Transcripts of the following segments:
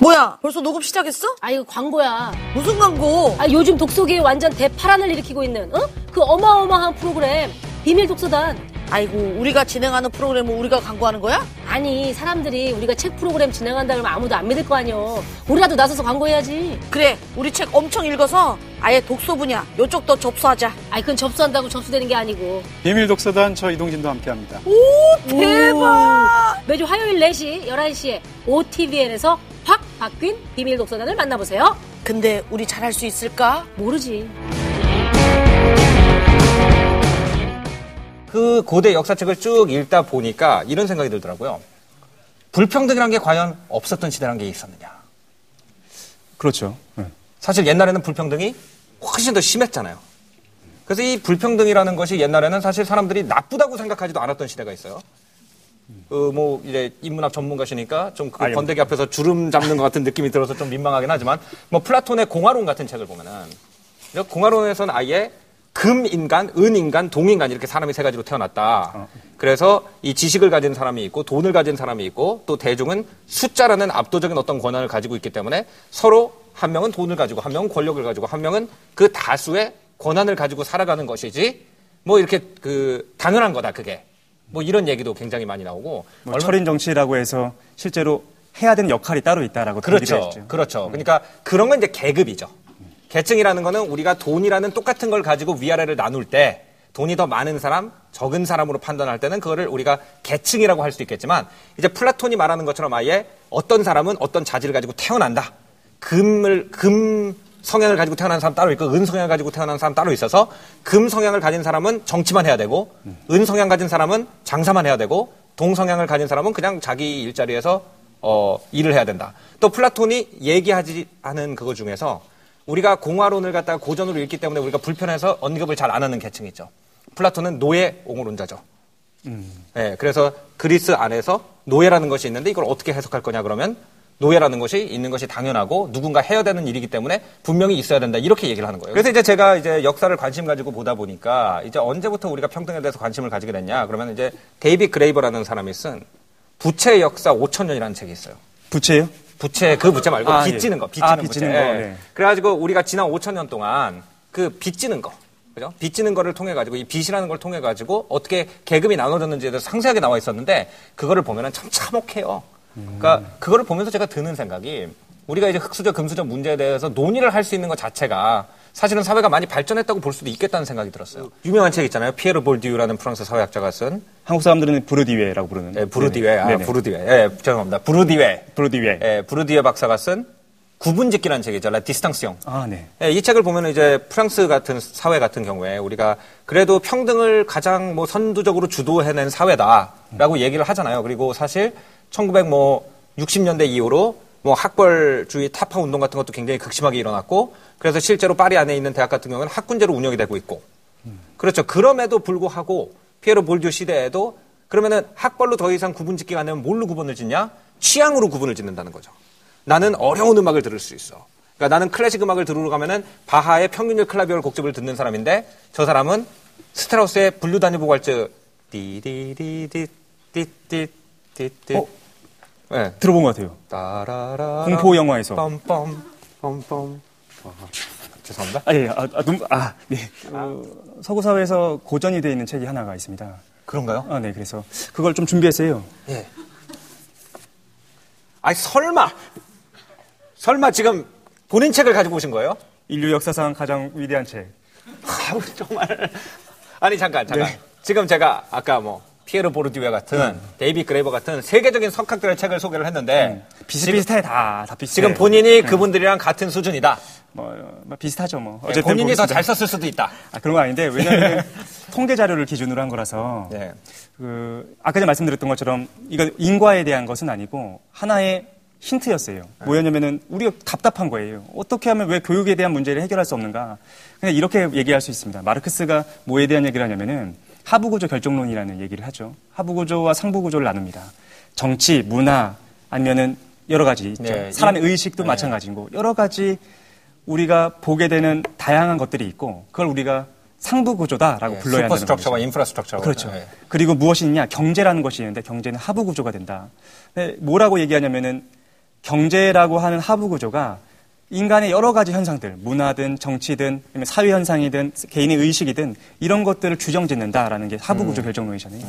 뭐야? 벌써 녹음 시작했어? 아 이거 광고야. 무슨 광고? 아 요즘 독서계에 완전 대파란을 일으키고 있는 어? 그 어마어마한 프로그램 비밀 독서단. 아이고, 우리가 진행하는 프로그램을 우리가 광고하는 거야? 아니 사람들이 우리가 책 프로그램 진행한다 그러면 아무도 안 믿을 거 아니여. 우리라도 나서서 광고해야지. 그래, 우리 책 엄청 읽어서 아예 독서 분야 요쪽도 접수하자. 아이 그건 접수한다고 접수되는 게 아니고. 비밀 독서단 저 이동진도 함께합니다. 오, 대박! 오, 매주 화요일 4시 11시에 OTVN에서 확 바뀐 비밀 독서단을 만나보세요. 근데 우리 잘할 수 있을까? 모르지. 그 고대 역사책을 쭉 읽다 보니까 이런 생각이 들더라고요. 불평등이란 게 과연 없었던 시대란 게 있었느냐. 그렇죠. 네. 사실 옛날에는 불평등이 훨씬 더 심했잖아요. 그래서 이 불평등이라는 것이 옛날에는 사실 사람들이 나쁘다고 생각하지도 않았던 시대가 있어요. 그, 뭐, 이제, 인문학 전문가시니까 좀그 아유. 번데기 앞에서 주름 잡는 것 같은 느낌이 들어서 좀 민망하긴 하지만, 뭐, 플라톤의 공화론 같은 책을 보면은, 이 공화론에서는 아예 금인간, 은인간, 동인간 이렇게 사람이 세 가지로 태어났다. 그래서 이 지식을 가진 사람이 있고 돈을 가진 사람이 있고 또 대중은 숫자라는 압도적인 어떤 권한을 가지고 있기 때문에 서로 한 명은 돈을 가지고 한 명은 권력을 가지고 한 명은 그 다수의 권한을 가지고 살아가는 것이지 뭐 이렇게 그 당연한 거다 그게 뭐 이런 얘기도 굉장히 많이 나오고 뭐 얼마- 철인 정치라고 해서 실제로 해야 되는 역할이 따로 있다라고 그렇죠. 그렇죠. 그러니까 그런 건 이제 계급이죠. 계층이라는 거는 우리가 돈이라는 똑같은 걸 가지고 위아래를 나눌 때 돈이 더 많은 사람, 적은 사람으로 판단할 때는 그거를 우리가 계층이라고 할 수 있겠지만 이제 플라톤이 말하는 것처럼 아예 어떤 사람은 어떤 자질을 가지고 태어난다. 금을 금 성향을 가지고 태어난 사람 따로 있고 은 성향을 가지고 태어난 사람 따로 있어서 금 성향을 가진 사람은 정치만 해야 되고 은 성향 가진 사람은 장사만 해야 되고 동 성향을 가진 사람은 그냥 자기 일자리에서 어, 일을 해야 된다. 또 플라톤이 얘기하지 않은 그거 중에서 우리가 공화론을 갖다가 고전으로 읽기 때문에 우리가 불편해서 언급을 잘 안 하는 계층이 있죠. 플라톤은 노예 옹호론자죠. 예, 그래서 그리스 안에서 노예라는 것이 있는데 이걸 어떻게 해석할 거냐 그러면 노예라는 것이 있는 것이 당연하고 누군가 해야 되는 일이기 때문에 분명히 있어야 된다 이렇게 얘기를 하는 거예요. 그래서 이제 제가 이제 역사를 관심 가지고 보다 보니까 이제 언제부터 우리가 평등에 대해서 관심을 가지게 됐냐 그러면 이제 데이비드 그레이버라는 사람이 쓴 부채 역사 5천 년이라는 책이 있어요. 부채요? 부채 그 부채 말고 아, 빚지는 예. 거, 빚지는 아, 부채. 빚지는 거, 예. 네. 그래가지고 우리가 지난 5천 년 동안 그 빚지는 거, 그죠? 빚지는 거를 통해 가지고 이 빚이라는 걸 통해 가지고 어떻게 계급이 나눠졌는지에 대해서 상세하게 나와 있었는데 그거를 보면은 참 참혹해요. 그러니까 그거를 보면서 제가 드는 생각이 우리가 이제 흑수저 금수저 문제에 대해서 논의를 할 수 있는 것 자체가 사실은 사회가 많이 발전했다고 볼 수도 있겠다는 생각이 들었어요. 유명한 책 있잖아요. 피에르 볼디유라는 프랑스 사회학자가 쓴 한국 사람들은 부르디웨라고 부르는. 예, 부르디웨, 아, 네네. 부르디웨, 예, 죄송합니다. 부르디웨. 부르디웨. 예, 부르디에 박사가 쓴 구분짓기라는 책이죠. 라 디스탕스형. 아, 네. 예, 이 책을 보면 이제 프랑스 같은 사회 같은 경우에 우리가 그래도 평등을 가장 뭐 선두적으로 주도해낸 사회다라고 얘기를 하잖아요. 그리고 사실 1960년대 뭐 이후로 뭐 학벌주의 타파 운동 같은 것도 굉장히 극심하게 일어났고 그래서 실제로 파리 안에 있는 대학 같은 경우는 학군제로 운영이 되고 있고 그렇죠. 그럼에도 불구하고 피에르 부르디외 시대에도 그러면은 학벌로 더 이상 구분 짓기가 안 되면 뭘로 구분을 짓냐? 취향으로 구분을 짓는다는 거죠. 나는 어려운 음악을 들을 수 있어. 그러니까 나는 클래식 음악을 들으러 가면은 바하의 평균율 클라비어 곡집을 듣는 사람인데 저 사람은 스트라우스의 Blue Danube 왈츠 디디디디 띠띠 어? 네. 들어본 것 같아요. 따라라 공포 영화에서. 빰빰 빰빰 아, 죄송합니다. 아, 예, 아, 아, 눈, 아, 네. 어, 서구 사회에서 고전이 되어 있는 책이 하나가 있습니다. 그런가요? 아, 네. 그래서 그걸 좀 준비했어요. 예. 아니 설마 설마 지금 본인 책을 가지고 오신 거예요? 인류 역사상 가장 위대한 책. 아우 정말 아니 잠깐 잠깐 네. 지금 제가 아까 뭐 피에르 부르디외 같은 데이비드 그레이버 같은 세계적인 석학들의 책을 소개를 했는데 비슷비슷해, 다, 다 비슷해. 지금 본인이 그분들이랑 같은 수준이다. 뭐, 뭐 비슷하죠, 뭐. 네, 본인이 더. 잘 썼을 수도 있다. 아, 그런 건 아닌데, 왜냐하면 통계 자료를 기준으로 한 거라서. 네. 그, 아까 전에 말씀드렸던 것처럼, 이거 인과에 대한 것은 아니고, 하나의 힌트였어요. 뭐였냐면은, 우리가 답답한 거예요. 어떻게 하면 왜 교육에 대한 문제를 해결할 수 없는가. 그냥 이렇게 얘기할 수 있습니다. 마르크스가 뭐에 대한 얘기를 하냐면은, 하부구조 결정론이라는 얘기를 하죠. 하부구조와 상부구조를 나눕니다. 정치, 문화, 아니면은 여러 가지 있죠. 네, 사람의 이- 의식도 네. 마찬가지고, 여러 가지 우리가 보게 되는 다양한 것들이 있고, 그걸 우리가 상부 구조다라고 불러야 한다는 superstructure와 거죠. infrastructure. 그렇죠. 네. 그리고 무엇이 있냐? 경제라는 것이 있는데 경제는 하부 구조가 된다. 네, 뭐라고 얘기하냐면은 경제라고 하는 하부 구조가 인간의 여러 가지 현상들, 문화든 정치든 사회 현상이든 개인의 의식이든 이런 것들을 규정짓는다라는 게 하부 구조 결정론이잖아요.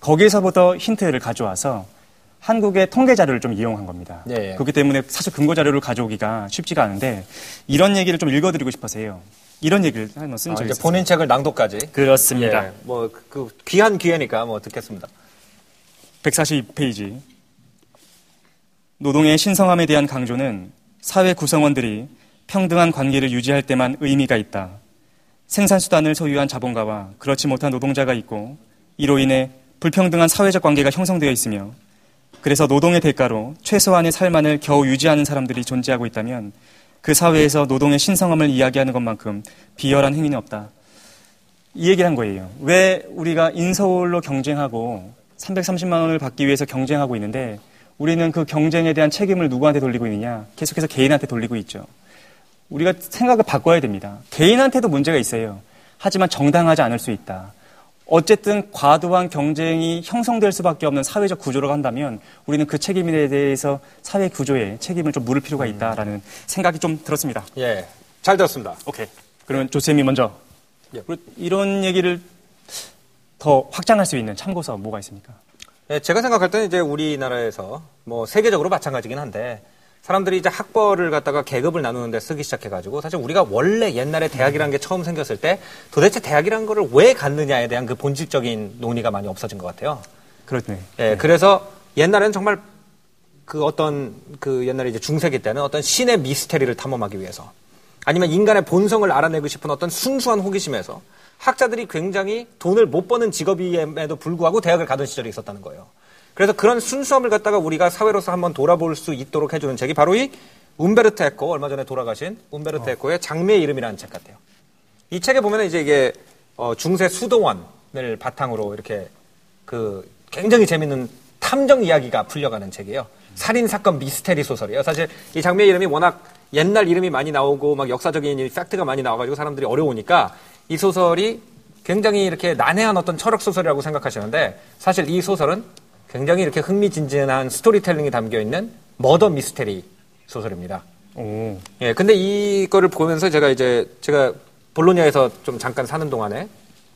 거기에서부터 힌트를 가져와서 한국의 통계 자료를 좀 이용한 겁니다. 예, 예. 그렇기 때문에 사실 근거 자료를 가져오기가 쉽지가 않은데 이런 얘기를 좀 읽어드리고 싶어서 해요. 이런 얘기를 한번 쓴 아, 적이 이제 있어요. 본인 책을 낭독까지. 그렇습니다. 예, 뭐, 그, 그 귀한 기회니까 뭐 듣겠습니다. 142페이지. 노동의 신성함에 대한 강조는 사회 구성원들이 평등한 관계를 유지할 때만 의미가 있다. 생산수단을 소유한 자본가와 그렇지 못한 노동자가 있고 이로 인해 불평등한 사회적 관계가 형성되어 있으며 그래서 노동의 대가로 최소한의 삶만을 겨우 유지하는 사람들이 존재하고 있다면 그 사회에서 노동의 신성함을 이야기하는 것만큼 비열한 행위는 없다. 이 얘기를 한 거예요. 왜 우리가 인서울로 경쟁하고 330만 원을 받기 위해서 경쟁하고 있는데 우리는 그 경쟁에 대한 책임을 누구한테 돌리고 있느냐? 계속해서 개인한테 돌리고 있죠. 우리가 생각을 바꿔야 됩니다. 개인한테도 문제가 있어요. 하지만 정당하지 않을 수 있다. 어쨌든 과도한 경쟁이 형성될 수밖에 없는 사회적 구조라고 한다면 우리는 그 책임에 대해서 사회 구조에 책임을 좀 물을 필요가 있다라는 생각이 좀 들었습니다. 예. 잘 들었습니다. 오케이. 그러면 조쌤이 먼저 예. 이런 얘기를 더 확장할 수 있는 참고서 뭐가 있습니까? 예, 제가 생각할 때는 이제 우리나라에서 뭐 세계적으로 마찬가지긴 한데 사람들이 이제 학벌을 갖다가 계급을 나누는데 쓰기 시작해가지고 사실 우리가 원래 옛날에 대학이라는 게 처음 생겼을 때 도대체 대학이라는 거를 왜 갖느냐에 대한 그 본질적인 논의가 많이 없어진 것 같아요. 그렇네. 예, 그래서 옛날에는 정말 그 어떤 그 옛날에 이제 중세기 때는 어떤 신의 미스테리를 탐험하기 위해서 아니면 인간의 본성을 알아내고 싶은 어떤 순수한 호기심에서 학자들이 굉장히 돈을 못 버는 직업임에도 불구하고 대학을 가던 시절이 있었다는 거예요. 그래서 그런 순수함을 갖다가 우리가 사회로서 한번 돌아볼 수 있도록 해주는 책이 바로 이 움베르토 에코 얼마 전에 돌아가신 움베르토 에코의 장미의 이름이라는 책 같아요. 이 책에 보면 이제 이게 어, 중세 수도원을 바탕으로 이렇게 그 굉장히 재밌는 탐정 이야기가 풀려가는 책이에요. 살인 사건 미스터리 소설이에요. 사실 이 장미의 이름이 워낙 옛날 이름이 많이 나오고 막 역사적인 이 팩트가 많이 나와가지고 사람들이 어려우니까 이 소설이 굉장히 이렇게 난해한 어떤 철학 소설이라고 생각하시는데 사실 이 소설은 굉장히 이렇게 흥미진진한 스토리텔링이 담겨 있는 murder mystery 소설입니다. 오. 예, 근데 이거를 보면서 제가 이제 제가 볼로냐에서 좀 잠깐 사는 동안에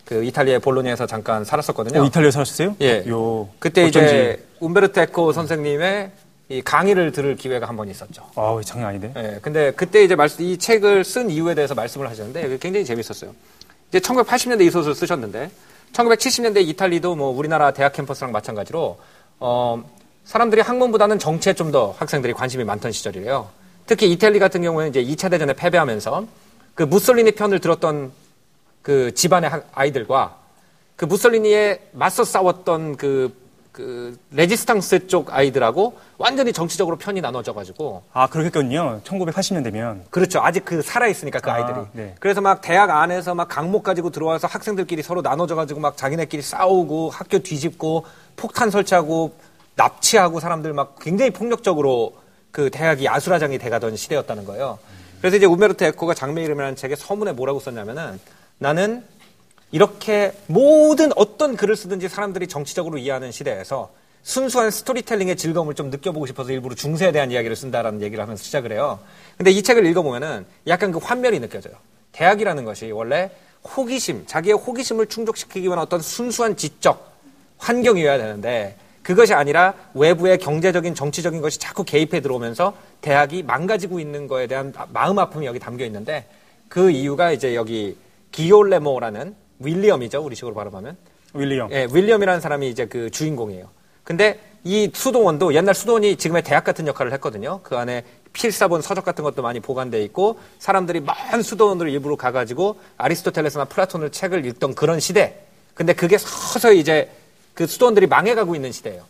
그 이탈리아의 볼로냐에서 잠깐 살았었거든요. 어, 이탈리아 살았어요? 예. 요. 그때 어쩐지. 이제 움베르토 에코 선생님의 이 강의를 들을 기회가 한 번 있었죠. 아우, 장난 아닌데. 예, 근데 그때 이제 말씀, 이 책을 쓴 이유에 대해서 말씀을 하셨는데 굉장히 재밌었어요. 이제 1980년대 이 소설을 쓰셨는데 1970년대 이탈리도 뭐 우리나라 대학 캠퍼스랑 마찬가지로 어, 사람들이 학문보다는 정치에 좀 더 학생들이 관심이 많던 시절이래요. 특히 이탈리 같은 경우에는 이제 2차 대전에 패배하면서 그 무솔리니 편을 들었던 그 집안의 학- 아이들과 그 무솔리니에 맞서 싸웠던 그, 그 레지스탕스 쪽 아이들하고 완전히 정치적으로 편이 나눠져 가지고 아, 그렇겠군요. 1980년대면. 그렇죠. 아직 그 살아 있으니까 그 아, 아이들이. 네. 그래서 막 대학 안에서 막 강목 가지고 들어와서 학생들끼리 서로 나눠져 가지고 막 자기네끼리 싸우고 학교 뒤집고 폭탄 설치하고 납치하고 사람들 막 굉장히 폭력적으로 그 대학이 아수라장이 돼가던 시대였다는 거예요. 그래서 이제 우메르토 에코가 장미 이름이라는 책에 서문에 뭐라고 썼냐면은 나는 이렇게 모든 어떤 글을 쓰든지 사람들이 정치적으로 이해하는 시대에서 순수한 스토리텔링의 즐거움을 좀 느껴보고 싶어서 일부러 중세에 대한 이야기를 쓴다라는 얘기를 하면서 시작을 해요. 근데 이 책을 읽어보면은 약간 그 환멸이 느껴져요. 대학이라는 것이 원래 호기심, 자기의 호기심을 충족시키기 위한 어떤 순수한 지적 환경이어야 되는데 그것이 아니라 외부의 경제적인 정치적인 것이 자꾸 개입해 들어오면서 대학이 망가지고 있는 거에 대한 마음 아픔이 여기 담겨 있는데 그 이유가 이제 여기 기올레모라는 윌리엄이죠 우리식으로 발음하면 윌리엄. 예, 윌리엄이라는 사람이 이제 그 주인공이에요. 근데 이 수도원도 옛날 수도원이 지금의 대학 같은 역할을 했거든요. 그 안에 필사본 서적 같은 것도 많이 보관돼 있고 사람들이 먼 수도원으로 일부러 가가지고 아리스토텔레스나 플라톤을 책을 읽던 그런 시대. 근데 그게 서서히 이제 그 수도원들이 망해가고 있는 시대예요.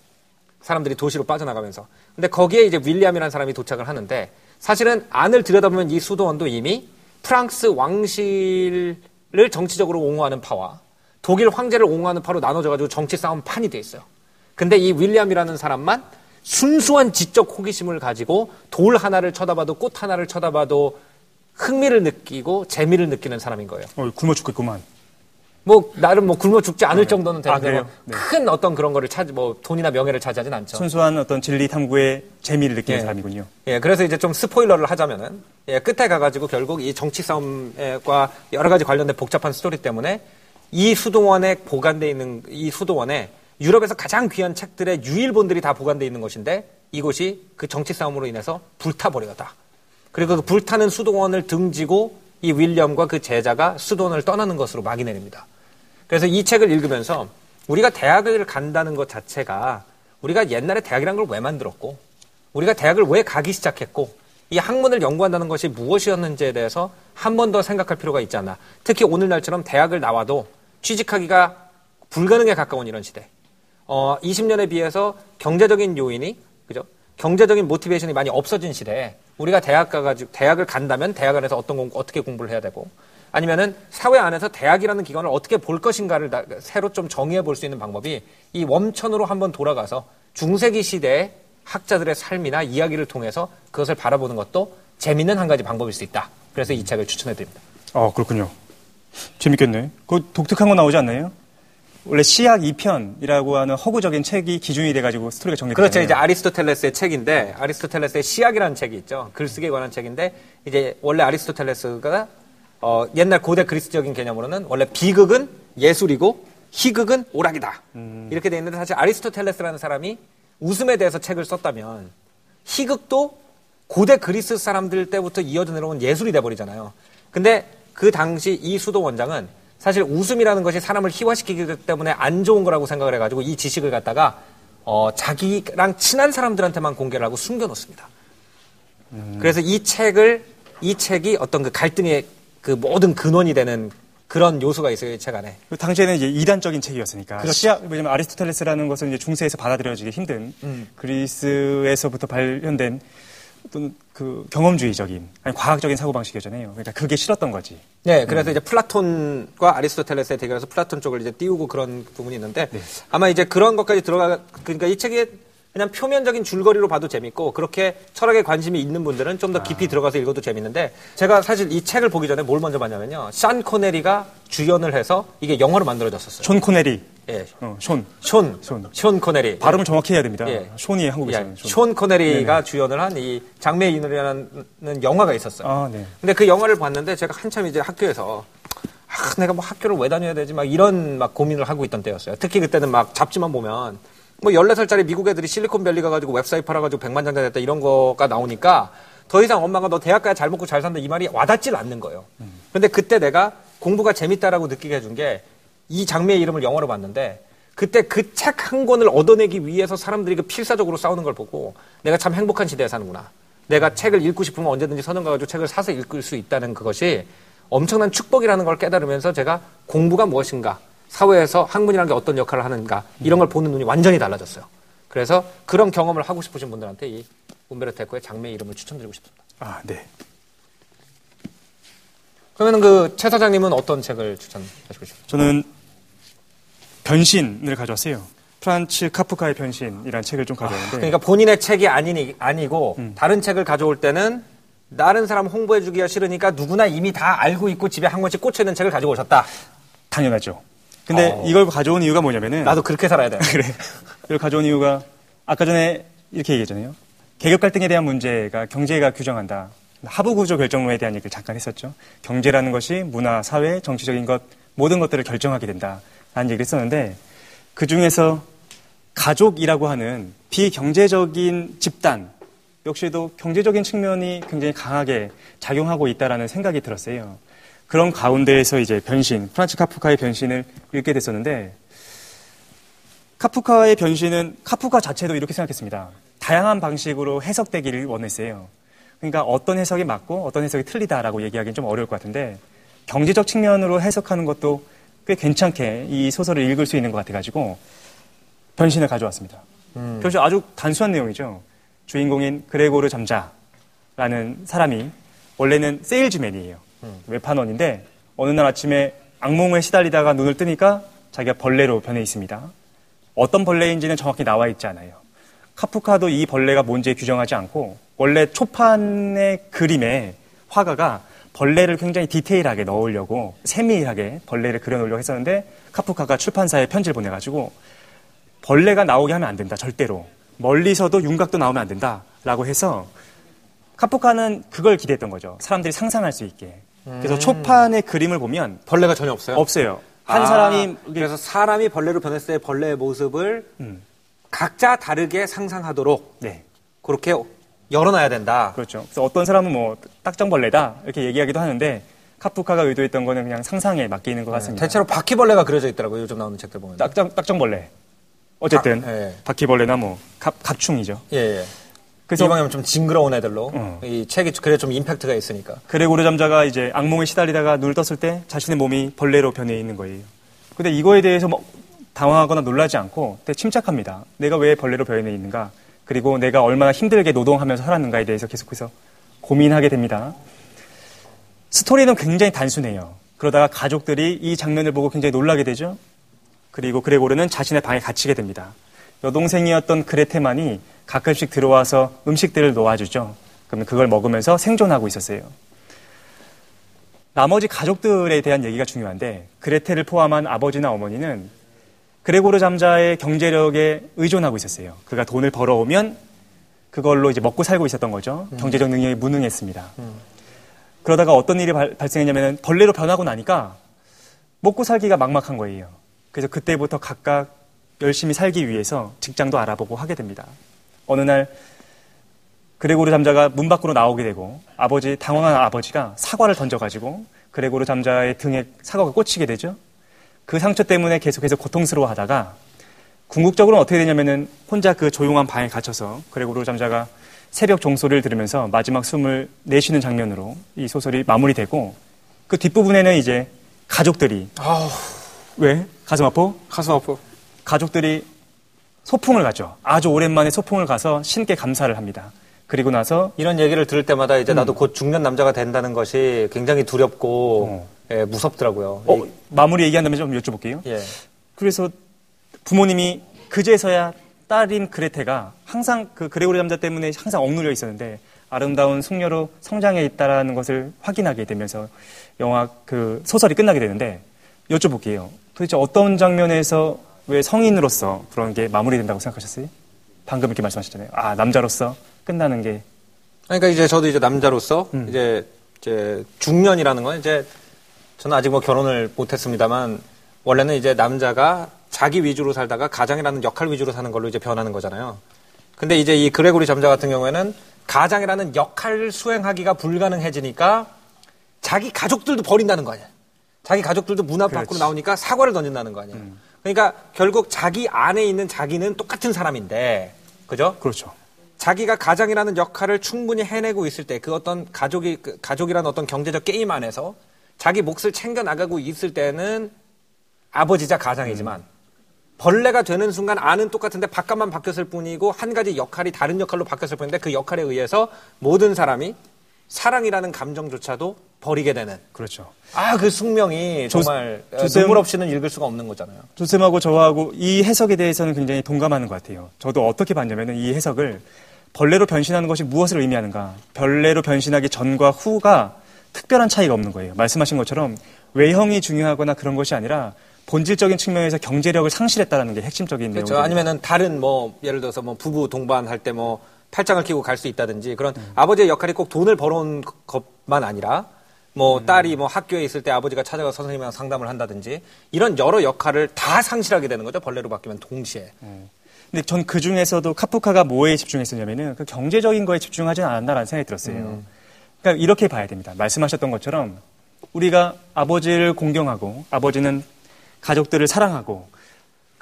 사람들이 도시로 빠져나가면서. 근데 거기에 이제 윌리엄이라는 사람이 도착을 하는데 사실은 안을 들여다보면 이 수도원도 이미 프랑스 왕실 을 정치적으로 옹호하는 파와 독일 황제를 옹호하는 파로 나눠져가지고 정치 싸움 판이 돼 있어요. 근데 이 윌리엄이라는 사람만 순수한 지적 호기심을 가지고 돌 하나를 쳐다봐도 꽃 하나를 쳐다봐도 흥미를 느끼고 재미를 느끼는 사람인 거예요. 어, 굶어 죽겠구만. 뭐 나름 뭐 굶어 죽지 않을 정도는 아, 되는데 그래요? 뭐큰 어떤 그런 거를 찾, 뭐 돈이나 명예를 차지하진 않죠. 순수한 어떤 진리 탐구의 재미를 느끼는 예. 사람이군요. 예, 그래서 이제 좀 스포일러를 하자면은, 예, 끝에 가가지고 결국 이 정치 싸움과 여러 가지 관련된 복잡한 스토리 때문에 이 수도원에 보관돼 있는 이 수도원에 유럽에서 가장 귀한 책들의 유일본들이 다 보관돼 있는 것인데 이곳이 그 정치 싸움으로 인해서 불타버려다. 그리고 그 불타는 수도원을 등지고 이 윌리엄과 그 제자가 수도원을 떠나는 것으로 막이 내립니다. 그래서 이 책을 읽으면서 우리가 대학을 간다는 것 자체가 우리가 옛날에 대학이란 걸 왜 만들었고 우리가 대학을 왜 가기 시작했고 이 학문을 연구한다는 것이 무엇이었는지에 대해서 한 번 더 생각할 필요가 있지 않나. 특히 오늘날처럼 대학을 나와도 취직하기가 불가능에 가까운 이런 시대. 어, 20년에 비해서 경제적인 요인이 그죠? 경제적인 모티베이션이 많이 없어진 시대에 우리가 대학 가가지고 대학을 간다면 대학 안에서 어떤 공, 어떻게 공부를 해야 되고 아니면은 사회 안에서 대학이라는 기관을 어떻게 볼 것인가를 나- 새로 좀 정의해 볼 수 있는 방법이 이 웜천으로 한번 돌아가서 중세기 시대의 학자들의 삶이나 이야기를 통해서 그것을 바라보는 것도 재밌는 한 가지 방법일 수 있다. 그래서 이 책을 추천해 드립니다. 어, 그렇군요. 재밌겠네. 그 독특한 거 나오지 않나요? 원래 시약 2편이라고 하는 허구적인 책이 기준이 돼가지고 스토리가 정리되잖아요. 그렇죠. 이제 아리스토텔레스의 책인데 아리스토텔레스의 시약이라는 책이 있죠. 글쓰기에 관한 책인데 이제 원래 아리스토텔레스가 어, 옛날 고대 그리스적인 개념으로는 원래 비극은 예술이고 희극은 오락이다. 이렇게 돼 있는데 사실 아리스토텔레스라는 사람이 웃음에 대해서 책을 썼다면 희극도 고대 그리스 사람들 때부터 이어져 내려온 예술이 돼버리잖아요. 근데 그 당시 이 수도 원장은 사실 웃음이라는 것이 사람을 희화시키기 때문에 안 좋은 거라고 생각을 해가지고 이 지식을 갖다가 어, 자기랑 친한 사람들한테만 공개를 하고 숨겨놓습니다. 그래서 이 책을 이 책이 어떤 그 갈등의 그 모든 근원이 되는 그런 요소가 있어요 이 책 안에. 그 당시에는 이제 이단적인 책이었으니까. 그렇죠. 시학, 왜냐면 아리스토텔레스라는 것은 이제 중세에서 받아들여지기 힘든 음. 그리스에서부터 발현된 어떤 그 경험주의적인, 아니 과학적인 사고방식이잖아요. 그러니까 그게 싫었던 거지. 네, 그래서 이제 플라톤과 아리스토텔레스의 대결에서 플라톤 쪽을 이제 띄우고 그런 부분이 있는데 아마 이제 그런 것까지 들어가 그러니까 이 책이 그냥 표면적인 줄거리로 봐도 재밌고 그렇게 철학에 관심이 있는 분들은 좀 더 깊이 들어가서 읽어도 재밌는데 제가 사실 이 책을 보기 전에 뭘 먼저 봤냐면요. 산 코네리가 주연을 해서 이게 영화로 만들어졌었어요. 존 코네리. 예. 어, 손. 숀, 손. 숀 코네리. 발음을 정확히 해야 됩니다. 예. 예, 한국에서는. 숀 코네리가 주연을 한 이 장미의 이름이라는 영화가 있었어요. 아, 네. 근데 그 영화를 봤는데 제가 한참 이제 학교에서 아, 내가 뭐 학교를 왜 다녀야 되지? 막 이런 막 고민을 하고 있던 때였어요. 특히 그때는 막 잡지만 보면 뭐 14살짜리 미국 애들이 실리콘밸리 가가지고 웹사이트 팔아가지고 100만 장자 됐다 이런 거가 나오니까 더 이상 엄마가 너 대학 가야 잘 먹고 잘 산다 이 말이 와닿질 않는 거예요. 근데 그때 내가 공부가 재밌다라고 느끼게 해준 게 이 장미의 이름을 영화로 봤는데 그때 그 책 한 권을 얻어내기 위해서 사람들이 그 필사적으로 싸우는 걸 보고 내가 참 행복한 시대에 사는구나. 내가 책을 읽고 싶으면 언제든지 서점 가가지고 책을 사서 읽을 수 있다는 그것이 엄청난 축복이라는 걸 깨달으면서 제가 공부가 무엇인가, 사회에서 학문이라는 게 어떤 역할을 하는가, 이런 걸 보는 눈이 완전히 달라졌어요. 그래서 그런 경험을 하고 싶으신 분들한테 이 움베르토 에코의 장미의 이름을 추천드리고 싶습니다. 아, 네. 그러면 그 최 사장님은 어떤 책을 추천하시고 싶어요? 저는 변신을 가져왔어요. 프란츠 카프카의 변신이라는 책을 좀 가져왔는데. 그러니까 본인의 책이 아니니, 아니고 다른 책을 가져올 때는 다른 사람 홍보해주기가 싫으니까 누구나 이미 다 알고 있고 집에 한 권씩 꽂혀 있는 책을 가지고 오셨다. 당연하죠. 근데 어. 이걸 가져온 이유가 뭐냐면은. 나도 그렇게 살아야 돼. 그래. 이걸 가져온 이유가 아까 전에 이렇게 얘기했잖아요. 계급 갈등에 대한 문제가 경제가 규정한다. 하부 구조 결정론에 대한 얘기를 잠깐 했었죠. 경제라는 것이 문화, 사회, 정치적인 것 모든 것들을 결정하게 된다. 라는 얘기를 했었는데 그 중에서 가족이라고 하는 비경제적인 집단 역시도 경제적인 측면이 굉장히 강하게 작용하고 있다라는 생각이 들었어요. 그런 가운데에서 이제 변신, 프란츠 카프카의 변신을 읽게 됐었는데 카프카의 변신은 카프카 자체도 이렇게 생각했습니다. 다양한 방식으로 해석되기를 원했어요. 그러니까 어떤 해석이 맞고 어떤 해석이 틀리다라고 얘기하기는 좀 어려울 것 같은데 경제적 측면으로 해석하는 것도 꽤 괜찮게 이 소설을 읽을 수 있는 것 같아가지고 변신을 가져왔습니다. 변신 아주 단순한 내용이죠. 주인공인 그레고르 잠자라는 사람이 원래는 세일즈맨이에요. 외판원인데 어느 날 아침에 악몽에 시달리다가 눈을 뜨니까 자기가 벌레로 변해 있습니다. 어떤 벌레인지는 정확히 나와 있지 않아요. 카프카도 이 벌레가 뭔지 규정하지 않고 원래 초판의 그림에 화가가 벌레를 굉장히 디테일하게 넣으려고 세밀하게 벌레를 그려놓으려고 했었는데 카프카가 출판사에 편지를 보내가지고 벌레가 나오게 하면 안 된다 절대로 멀리서도 윤곽도 나오면 안 된다라고 해서 카프카는 그걸 기대했던 거죠. 사람들이 상상할 수 있게. 그래서 초판의 그림을 보면 벌레가 전혀 없어요. 없어요. 한 아, 사람이 그래서 사람이 벌레로 변했을 때 벌레의 모습을 음. 각자 다르게 상상하도록 네 그렇게 열어놔야 된다. 그렇죠. 그래서 어떤 사람은 뭐 딱정벌레다 이렇게 얘기하기도 하는데 카프카가 의도했던 거는 그냥 상상에 맡기는 것 같습니다. 대체로 바퀴벌레가 그려져 있더라고요. 요즘 나오는 책들 보면. 딱정 딱정벌레. 어쨌든 바- 예. 바퀴벌레나 뭐 갑, 갑충이죠. 예, 예. 그래서 이방하면 좀 징그러운 애들로 어. 이 책이 그래 좀 임팩트가 있으니까. 그레고르 잠자가 이제 악몽에 시달리다가 눈을 떴을 때 자신의 몸이 벌레로 변해 있는 거예요. 근데 이거에 대해서 뭐 당황하거나 놀라지 않고 되게 침착합니다. 내가 왜 벌레로 변해 있는가? 그리고 내가 얼마나 힘들게 노동하면서 살았는가에 대해서 계속해서 고민하게 됩니다. 스토리는 굉장히 단순해요. 그러다가 가족들이 이 장면을 보고 굉장히 놀라게 되죠. 그리고 그레고르는 자신의 방에 갇히게 됩니다. 여동생이었던 그레테만이 가끔씩 들어와서 음식들을 놓아주죠. 그러면 그걸 먹으면서 생존하고 있었어요. 나머지 가족들에 대한 얘기가 중요한데 그레테를 포함한 아버지나 어머니는 그레고르 잠자의 경제력에 의존하고 있었어요. 그가 돈을 벌어오면 그걸로 이제 먹고 살고 있었던 거죠. 경제적 능력이 무능했습니다. 그러다가 어떤 일이 발, 발생했냐면 벌레로 변하고 나니까 먹고 살기가 막막한 거예요. 그래서 그때부터 각각 열심히 살기 위해서 직장도 알아보고 하게 됩니다. 어느 날 그레고르 잠자가 문 밖으로 나오게 되고 아버지 당황한 아버지가 사과를 던져가지고 그레고르 잠자의 등에 사과가 꽂히게 되죠. 그 상처 때문에 계속해서 고통스러워하다가 궁극적으로는 어떻게 되냐면은 혼자 그 조용한 방에 갇혀서 그레고르 잠자가 새벽 종소리를 들으면서 마지막 숨을 내쉬는 장면으로 이 소설이 마무리되고 그 뒷부분에는 이제 가족들이 아우, 왜 가슴 아파? 가슴 아파. 가족들이 소풍을 가죠. 아주 오랜만에 소풍을 가서 신께 감사를 합니다. 그리고 나서 이런 얘기를 들을 때마다 이제 나도 곧 중년 남자가 된다는 것이 굉장히 두렵고 어. 예, 무섭더라고요. 어, 마무리 얘기한다면 좀 여쭤볼게요. 예. 그래서 부모님이 그제서야 딸인 그레테가 항상 그 그레고리 남자 때문에 항상 억눌려 있었는데 아름다운 숙녀로 성장해 있다라는 것을 확인하게 되면서 영화 그 소설이 끝나게 되는데 여쭤볼게요. 도대체 어떤 장면에서 왜 성인으로서 그런 게 마무리된다고 생각하셨어요? 방금 이렇게 말씀하셨잖아요. 아 남자로서 끝나는 게 그러니까 이제 저도 이제 남자로서 음. 이제 이제 중년이라는 건 이제 저는 아직 뭐 결혼을 못했습니다만 원래는 이제 남자가 자기 위주로 살다가 가장이라는 역할 위주로 사는 걸로 이제 변하는 거잖아요. 근데 이제 이 그레고리 점자 같은 경우에는 가장이라는 역할을 수행하기가 불가능해지니까 자기 가족들도 버린다는 거 아니야. 자기 가족들도 문 앞 밖으로. 나오니까 사과를 던진다는 거 아니에요. 그러니까 결국 자기 안에 있는 자기는 똑같은 사람인데, 그죠? 그렇죠. 자기가 가장이라는 역할을 충분히 해내고 있을 때 그 어떤 가족이 그 가족이라는 어떤 경제적 게임 안에서 자기 몫을 챙겨 나가고 있을 때는 아버지자 가장이지만 벌레가 되는 순간 안은 똑같은데 바깥만 바뀌었을 뿐이고 한 가지 역할이 다른 역할로 바뀌었을 뿐인데 그 역할에 의해서 모든 사람이 사랑이라는 감정조차도 버리게 되는 그렇죠. 아 그 숙명이 조- 정말 어, 조쌤- 눈물 없이는 읽을 수가 없는 거잖아요. 조쌤하고 저하고 이 해석에 대해서는 굉장히 동감하는 것 같아요. 저도 어떻게 봤냐면은 이 해석을 벌레로 변신하는 것이 무엇을 의미하는가? 벌레로 변신하기 전과 후가 특별한 차이가 없는 거예요. 말씀하신 것처럼 외형이 중요하거나 그런 것이 아니라 본질적인 측면에서 경제력을 상실했다는 게 핵심적인 그렇죠. 내용이죠. 아니면은 다른 뭐 예를 들어서 뭐 부부 동반할 때뭐 팔짱을 끼고 갈 수 있다든지 그런 아버지의 역할이 꼭 돈을 벌어온 것만 아니라 뭐 딸이 뭐 학교에 있을 때 아버지가 찾아가 서 선생님이랑 상담을 한다든지 이런 여러 역할을 다 상실하게 되는 거죠. 벌레로 바뀌면 동시에. 근데 전 그 중에서도 카프카가 뭐에 집중했었냐면은 그 경제적인 거에 집중하지 않았나라는 생각이 들었어요. 그러니까 이렇게 봐야 됩니다. 말씀하셨던 것처럼 우리가 아버지를 공경하고 아버지는 가족들을 사랑하고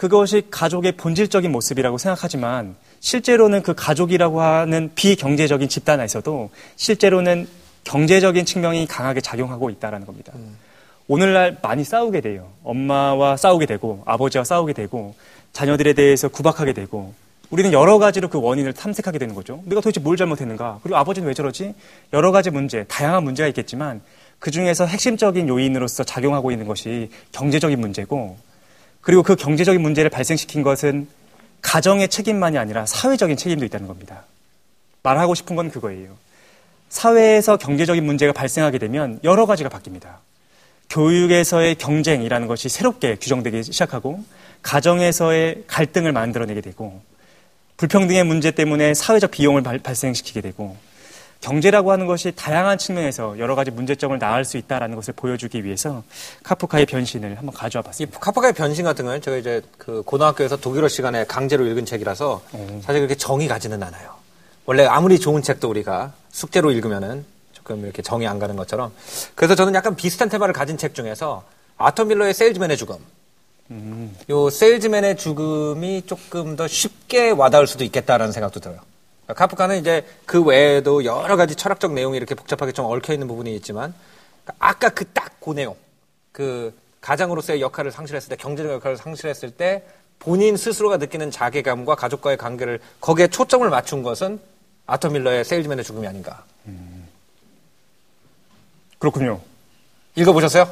그것이 가족의 본질적인 모습이라고 생각하지만 실제로는 그 가족이라고 하는 비경제적인 집단에서도 실제로는 경제적인 측면이 강하게 작용하고 있다라는 겁니다. 오늘날 많이 싸우게 돼요. 엄마와 싸우게 되고 아버지와 싸우게 되고 자녀들에 대해서 구박하게 되고 우리는 여러 가지로 그 원인을 탐색하게 되는 거죠. 내가 도대체 뭘 잘못했는가? 그리고 아버지는 왜 저러지? 여러 가지 문제, 다양한 문제가 있겠지만 그 중에서 핵심적인 요인으로서 작용하고 있는 것이 경제적인 문제고 그리고 그 경제적인 문제를 발생시킨 것은 가정의 책임만이 아니라 사회적인 책임도 있다는 겁니다. 말하고 싶은 건 그거예요. 사회에서 경제적인 문제가 발생하게 되면 여러 가지가 바뀝니다. 교육에서의 경쟁이라는 것이 새롭게 규정되기 시작하고 가정에서의 갈등을 만들어내게 되고 불평등의 문제 때문에 사회적 비용을 발, 발생시키게 되고 경제라고 하는 것이 다양한 측면에서 여러 가지 문제점을 나을 수 있다라는 것을 보여주기 위해서 카프카의 변신을 한번 가져와 이 봤습니다. 카프카의 변신 같은 건 제가 이제 그 고등학교에서 독일어 시간에 강제로 읽은 책이라서 사실 그렇게 정이 가지는 않아요. 원래 아무리 좋은 책도 우리가 숙제로 읽으면은 조금 이렇게 정이 안 가는 것처럼. 그래서 저는 약간 비슷한 테마를 가진 책 중에서 아터 밀러의 세일즈맨의 죽음. 요 세일즈맨의 죽음이 조금 더 쉽게 와닿을 수도 있겠다라는 생각도 들어요. 그러니까 카프카는 이제 그 외에도 여러 가지 철학적 내용이 이렇게 복잡하게 좀 얽혀 있는 부분이 있지만 그러니까 아까 그딱그 내용, 그 가장으로서의 역할을 상실했을 때, 경제적 역할을 상실했을 때 본인 스스로가 느끼는 자괴감과 가족과의 관계를 거기에 초점을 맞춘 것은 아터 밀러의 세일즈맨의 죽음이 아닌가. 그렇군요. 읽어보셨어요?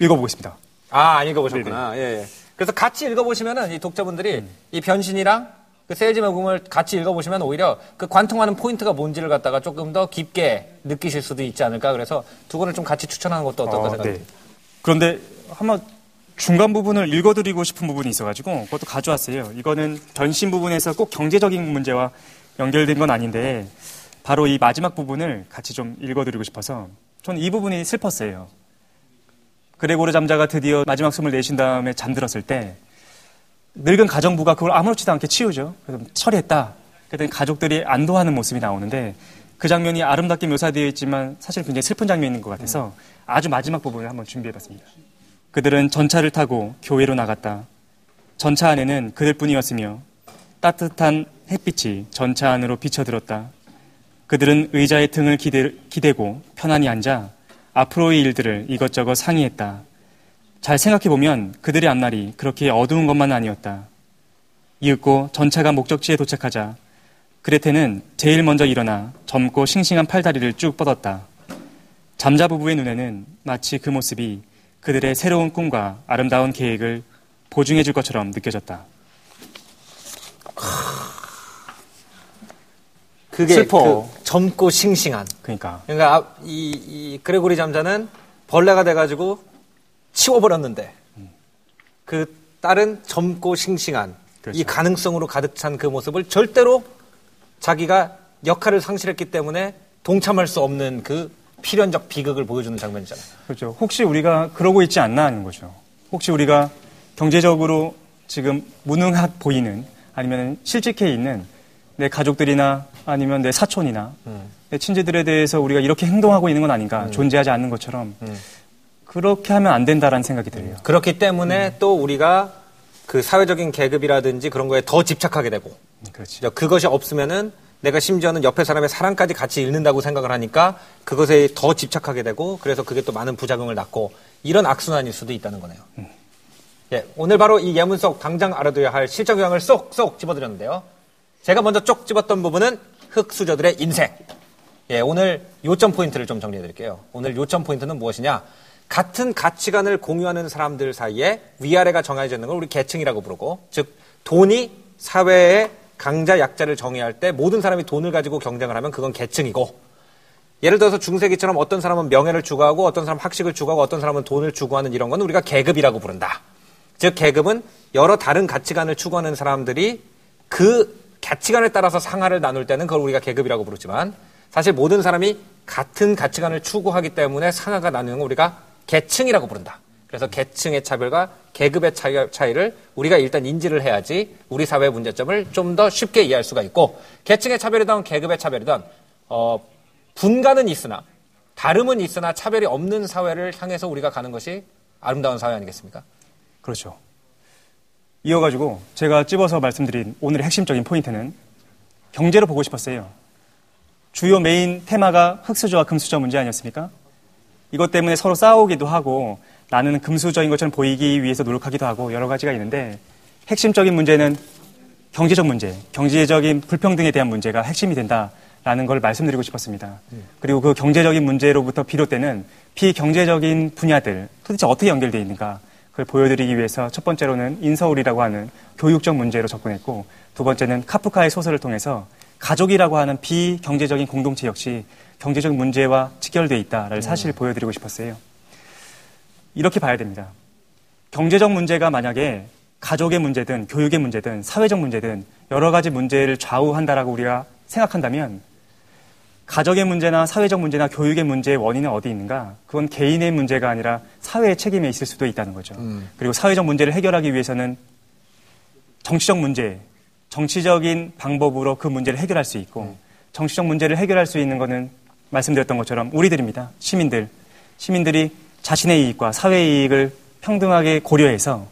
읽어보겠습니다. 아, 안 읽어보셨구나. 예, 예. 그래서 같이 읽어보시면은 이 독자분들이 이 변신이랑 그 세일즈맨 죽음을 같이 읽어보시면 오히려 그 관통하는 포인트가 뭔지를 갖다가 조금 더 깊게 느끼실 수도 있지 않을까. 그래서 두 권을 좀 같이 추천하는 것도 어떨까 어, 생각합니다. 네. 그런데 한번 중간 부분을 읽어드리고 싶은 부분이 있어가지고 그것도 가져왔어요. 이거는 변신 부분에서 꼭 경제적인 문제와 연결된 건 아닌데 바로 이 마지막 부분을 같이 좀 읽어드리고 싶어서 저는 이 부분이 슬펐어요. 그레고르 잠자가 드디어 마지막 숨을 내쉰 다음에 잠들었을 때 늙은 가정부가 그걸 아무렇지도 않게 치우죠. 그래서 처리했다. 그랬더니 가족들이 안도하는 모습이 나오는데 그 장면이 아름답게 묘사되어 있지만 사실 굉장히 슬픈 장면인 것 같아서 아주 마지막 부분을 한번 준비해봤습니다. 그들은 전차를 타고 교회로 나갔다. 전차 안에는 그들뿐이었으며 따뜻한 햇빛이 전차 안으로 비쳐들었다. 그들은 의자에 등을 기대, 기대고 편안히 앉아 앞으로의 일들을 이것저것 상의했다. 잘 생각해보면 그들의 앞날이 그렇게 어두운 것만 아니었다. 이윽고 전차가 목적지에 도착하자 그레테는 제일 먼저 일어나 젊고 싱싱한 팔다리를 쭉 뻗었다. 잠자 부부의 눈에는 마치 그 모습이 그들의 새로운 꿈과 아름다운 계획을 보증해 줄 것처럼 느껴졌다. 그게 슬퍼. 그 젊고 싱싱한. 그러니까 그러니까 아- 이, 이 그레고리 잠자는 벌레가 돼가지고 치워버렸는데 그 딸은 젊고 싱싱한 그렇죠. 이 가능성으로 가득 찬 그 모습을 절대로 자기가 역할을 상실했기 때문에 동참할 수 없는 그 필연적 비극을 보여주는 장면이잖아요. 그렇죠. 혹시 우리가 그러고 있지 않나 하는 거죠. 혹시 우리가 경제적으로 지금 무능해 보이는 아니면 실직해 있는 내 가족들이나 아니면 내 사촌이나 내 친지들에 대해서 우리가 이렇게 행동하고 있는 건 아닌가 존재하지 않는 것처럼 그렇게 하면 안 된다라는 생각이 들어요. 그렇기 때문에 또 우리가 그 사회적인 계급이라든지 그런 거에 더 집착하게 되고. 이제 그것이 없으면은 내가 심지어는 옆에 사람의 사랑까지 같이 잃는다고 생각을 하니까 그것에 더 집착하게 되고 그래서 그게 또 많은 부작용을 낳고 이런 악순환일 수도 있다는 거네요. 예, 오늘 바로 이 예문 속 당장 알아둬야 할 실적 요양을 쏙쏙 집어드렸는데요. 제가 먼저 쪽 집었던 부분은 흑수저들의 인생. 예, 오늘 요점 포인트를 좀 정리해 드릴게요. 오늘 요점 포인트는 무엇이냐? 같은 가치관을 공유하는 사람들 사이에 위아래가 정해져 있는 걸 우리 계층이라고 부르고, 즉, 돈이 사회의 강자, 약자를 정의할 때 모든 사람이 돈을 가지고 경쟁을 하면 그건 계층이고, 예를 들어서 중세기처럼 어떤 사람은 명예를 추구하고 어떤 사람은 학식을 추구하고 어떤 사람은 돈을 추구하는 이런 건 우리가 계급이라고 부른다. 즉 계급은 여러 다른 가치관을 추구하는 사람들이 그 가치관에 따라서 상하를 나눌 때는 그걸 우리가 계급이라고 부르지만 사실 모든 사람이 같은 가치관을 추구하기 때문에 상하가 나누는 걸 우리가 계층이라고 부른다. 그래서 계층의 차별과 계급의 차이, 차이를 우리가 일단 인지를 해야지 우리 사회의 문제점을 좀 더 쉽게 이해할 수가 있고 계층의 차별이든 계급의 차별이든 어, 분간은 있으나 다름은 있으나 차별이 없는 사회를 향해서 우리가 가는 것이 아름다운 사회 아니겠습니까? 그렇죠. 이어가지고 제가 찝어서 말씀드린 오늘의 핵심적인 포인트는 경제로 보고 싶었어요. 주요 메인 테마가 흑수저와 금수저 문제 아니었습니까? 이것 때문에 서로 싸우기도 하고 나는 금수저인 것처럼 보이기 위해서 노력하기도 하고 여러 가지가 있는데 핵심적인 문제는 경제적 문제, 경제적인 불평등에 대한 문제가 핵심이 된다라는 걸 말씀드리고 싶었습니다. 그리고 그 경제적인 문제로부터 비롯되는 비경제적인 분야들 도대체 어떻게 연결되어 있는가 그걸 보여드리기 위해서 첫 번째로는 인서울이라고 하는 교육적 문제로 접근했고 두 번째는 카프카의 소설을 통해서 가족이라고 하는 비경제적인 공동체 역시 경제적 문제와 직결되어 있다라는 사실을 보여드리고 싶었어요. 이렇게 봐야 됩니다. 경제적 문제가 만약에 가족의 문제든 교육의 문제든 사회적 문제든 여러 가지 문제를 좌우한다라고 우리가 생각한다면 가족의 문제나 사회적 문제나 교육의 문제의 원인은 어디 있는가? 그건 개인의 문제가 아니라 사회의 책임에 있을 수도 있다는 거죠. 그리고 사회적 문제를 해결하기 위해서는 정치적 문제, 정치적인 방법으로 그 문제를 해결할 수 있고 정치적 문제를 해결할 수 있는 것은 말씀드렸던 것처럼 우리들입니다. 시민들. 시민들이 자신의 이익과 사회의 이익을 평등하게 고려해서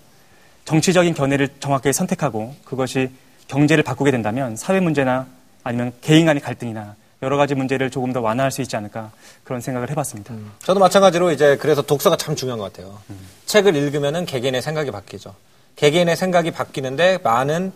정치적인 견해를 정확하게 선택하고 그것이 경제를 바꾸게 된다면 사회 문제나 아니면 개인 간의 갈등이나 여러 가지 문제를 조금 더 완화할 수 있지 않을까 그런 생각을 해봤습니다. 저도 마찬가지로 이제 그래서 독서가 참 중요한 것 같아요. 책을 읽으면은 개개인의 생각이 바뀌죠. 개개인의 생각이 바뀌는데 많은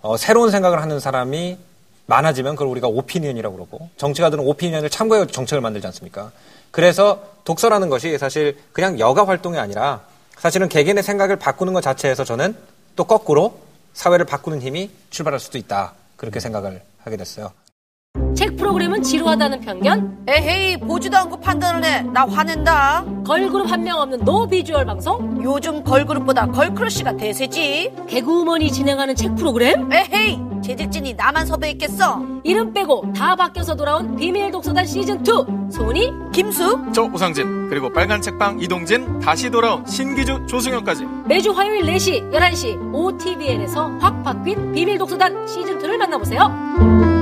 어, 새로운 생각을 하는 사람이 많아지면 그걸 우리가 오피니언이라고 그러고 정치가들은 오피니언을 참고해 정책을 만들지 않습니까? 그래서 독서라는 것이 사실 그냥 여가 활동이 아니라 사실은 개개인의 생각을 바꾸는 것 자체에서 저는 또 거꾸로 사회를 바꾸는 힘이 출발할 수도 있다. 그렇게 생각을 하게 됐어요. 책 프로그램은 지루하다는 편견? 에헤이 보지도 않고 판단을 해. 나 화낸다. 걸그룹 한 명 없는 no 비주얼 방송? 요즘 걸그룹보다 girl crush가 대세지. 개그우먼이 진행하는 책 프로그램? 에헤이 제작진이 나만 섭외했겠어. 이름 빼고 다 바뀌어서 돌아온 비밀 독서단 시즌 2 송은이 김숙 저 오상진 그리고 빨간 책방 이동진 다시 돌아온 신기주 조승연까지 매주 화요일 4시 11시 OTVN에서 확 바뀐 비밀 독서단 시즌 2를 만나보세요